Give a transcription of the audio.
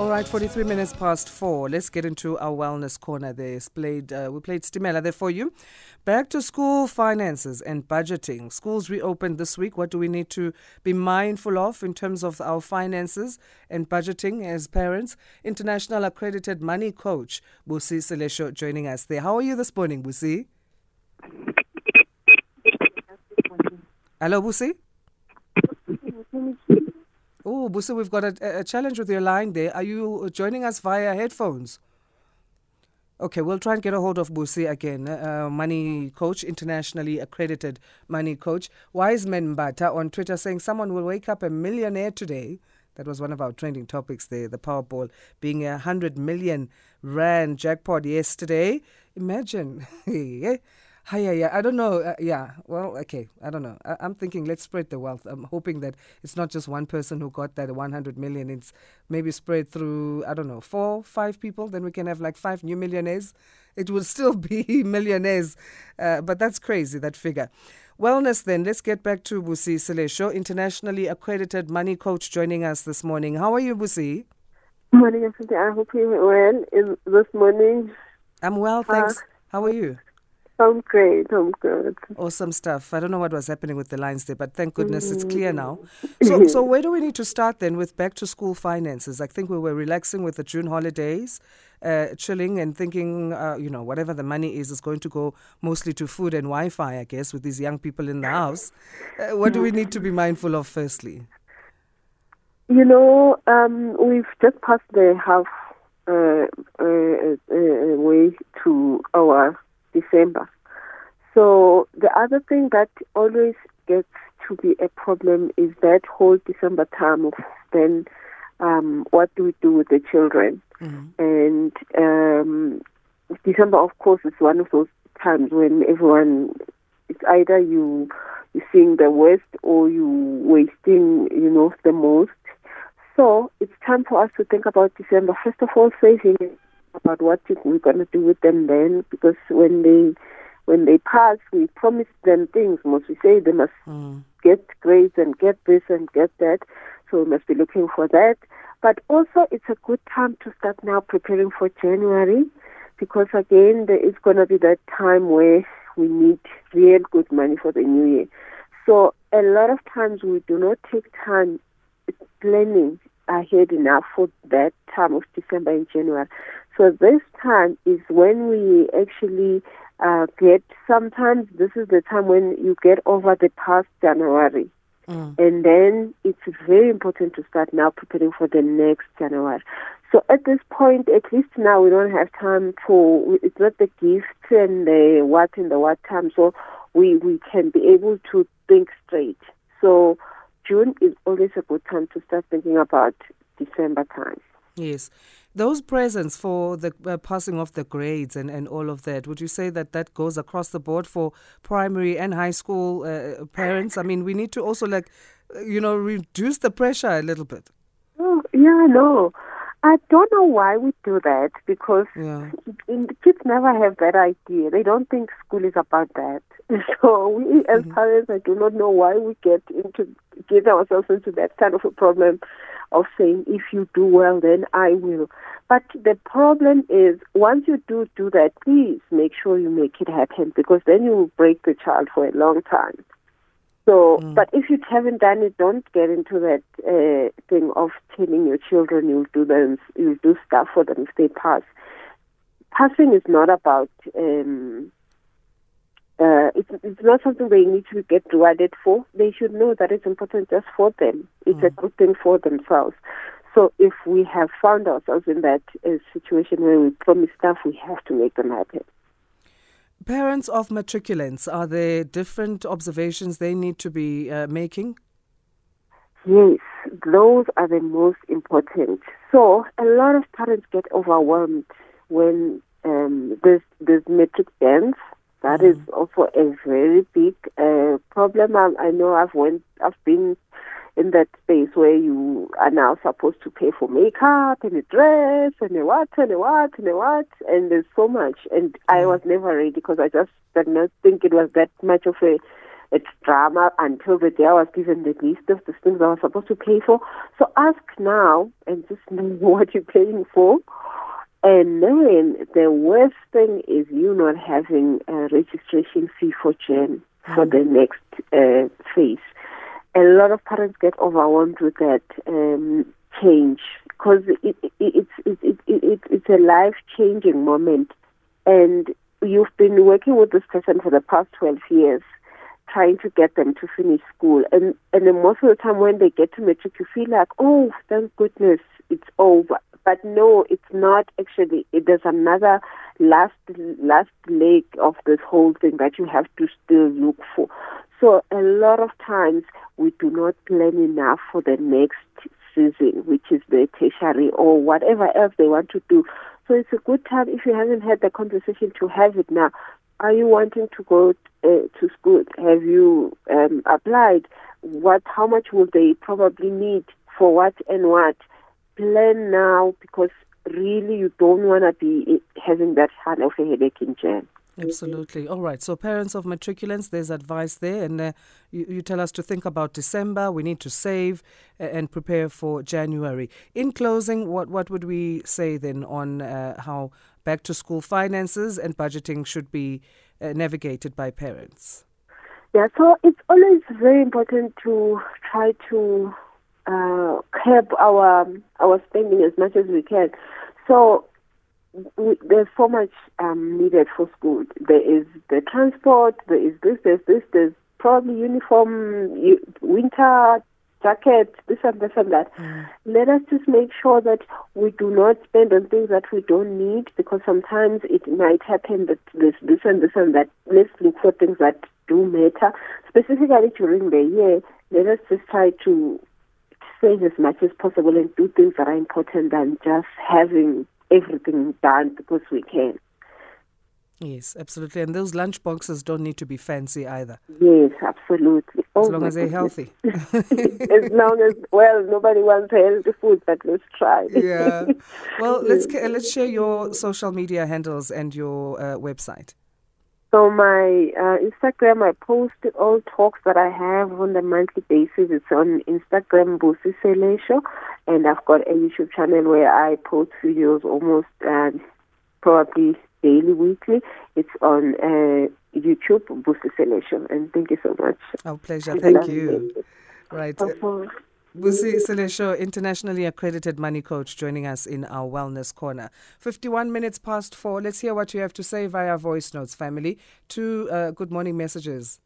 All right, 43 minutes past four. Let's get into our wellness corner there. Played, uh, we played Stimela there for you. Back to school finances and budgeting. Schools reopened this week. What do we need to be mindful of in terms of our finances and budgeting as parents? International accredited money coach Busi Selesho joining us there. How are you this morning, Busi? Hello, Busi? Oh, Busi, we've got a, a challenge with your line there. Are you joining us via headphones? Okay, we'll try and get a hold of Busi again, uh, money coach, internationally accredited money coach. Wise Men Mbata on Twitter saying someone will wake up a millionaire today. That was one of our trending topics there, the Powerball being a 100 million rand jackpot yesterday. Imagine. Hi, yeah, yeah. I don't know. Uh, yeah. Well, okay. I don't know. I, am thinking let's spread the wealth. I'm hoping that it's not just one person who got that 100 million. It's maybe spread through, I don't know, four, five people. Then we can have like five new millionaires. It will still be millionaires. Uh, but that's crazy, that figure. Wellness then. Let's get back to Busi Selesho, internationally accredited money coach joining us this morning. How are you, Busi? Morning, everybody. I hope you're well in this morning. I'm well, thanks. Uh, How are you? I'm great. I'm good. Awesome stuff. I don't know what was happening with the lines there, but thank goodness mm. it's clear now. Mm. So, so where do we need to start then with back to school finances? I think we were relaxing with the June holidays, uh, chilling and thinking, uh, you know, whatever the money is is going to go mostly to food and Wi-Fi, I guess, with these young people in the house. Uh, what do we need to be mindful of firstly? You know, um, we've just passed the half uh, uh, uh, way to our December. So the other thing that always gets to be a problem is that whole December time of then um, what do we do with the children? Mm-hmm. And um, December, of course, is one of those times when everyone it's either you you seeing the worst or you wasting, you know, the most. So it's time for us to think about December. First of all, saving about what we're going to do with them then, because when they when they pass, we promise them things. Most we say they must mm. get grades and get this and get that. So we must be looking for that. But also, it's a good time to start now preparing for January, because again, there is going to be that time where we need real good money for the new year. So a lot of times we do not take time planning ahead enough for that time of December and January. So this time is when we actually uh, get, sometimes this is the time when you get over the past January. Mm. And then it's very important to start now preparing for the next January. So at this point, at least now we don't have time for, it's not the gifts and the what and the what time. So we, we can be able to think straight. So June is always a good time to start thinking about December time. Yes. Those presents for the uh, passing of the grades and, and all of that, would you say that that goes across the board for primary and high school uh, parents? I mean, we need to also, like, you know, reduce the pressure a little bit. Oh, yeah, no. I don't know why we do that because yeah. kids never have that idea. They don't think school is about that. So we as mm-hmm. parents, I do not know why we get into get ourselves into that kind of a problem of saying if you do well, then I will. But the problem is once you do do that, please make sure you make it happen because then you will break the child for a long time. So, mm. but if you haven't done it, don't get into that uh, thing of telling your children you'll do them, you'll do stuff for them if they pass. Passing is not about. Um, uh, it's, it's not something they need to get rewarded for. They should know that it's important just for them. It's mm. a good thing for themselves. So if we have found ourselves in that uh, situation where we promise stuff, we have to make them happen. Parents of matriculants, are there different observations they need to be uh, making? Yes, those are the most important. So a lot of parents get overwhelmed when um, this this matric ends. That mm. is also a very big uh, problem. I, I know I've went, I've been in that space where you are now supposed to pay for makeup and a dress and a what and a what and a what and there's so much and I mm. was never ready because I just did not think it was that much of a it's drama until the day I was given the list of the things I was supposed to pay for. So ask now and just know what you're paying for. And then the worst thing is you not having a registration fee for Jan for the next uh, phase. A lot of parents get overwhelmed with that um, change because it, it, it, it's, it, it, it's a life changing moment. And you've been working with this person for the past 12 years trying to get them to finish school. And and then most of the time when they get to matric, you feel like, oh, thank goodness, it's over. But no, it's not actually. It, there's another last last leg of this whole thing that you have to still look for. So a lot of times we do not plan enough for the next season, which is the tertiary or whatever else they want to do. So it's a good time if you haven't had the conversation to have it now. Are you wanting to go uh, to school? Have you um, applied? What? How much will they probably need for what and what? Plan now because really you don't want to be having that kind of a headache in Jan. Absolutely. All right. So, parents of matriculants, there's advice there. And uh, you, you, tell us to think about December. We need to save and prepare for January. In closing, what, what would we say then on uh, how back to school finances and budgeting should be uh, navigated by parents? Yeah, so it's always very important to try to uh, curb our our spending as much as we can. So we, there's so much um, needed for school. There is the transport, there is this, there's this, there's probably uniform, winter jacket, this and this and that. Mm. Let us just make sure that we do not spend on things that we don't need because sometimes it might happen that there's this and this and that. Let's look for things that do matter. Specifically during the year, let us just try to save as much as possible and do things that are important than just having everything done because we can. Yes, absolutely. And those lunch boxes don't need to be fancy either. Yes, absolutely. As oh long as they're healthy. as long as well, nobody wants healthy food, but let's try. yeah. Well, let's let's share your social media handles and your uh, website. So my uh, Instagram, I post all talks that I have on the monthly basis. It's on Instagram, Busi Selesho, and I've got a YouTube channel where I post videos almost uh, probably daily, weekly. It's on uh, YouTube, Busi Selesho, and thank you so much. Our pleasure. Thank you. Right. Busi Selesho, internationally accredited money coach, joining us in our Wellness Corner. 51 minutes past four. Let's hear what you have to say via voice notes, family. Two uh, good morning messages.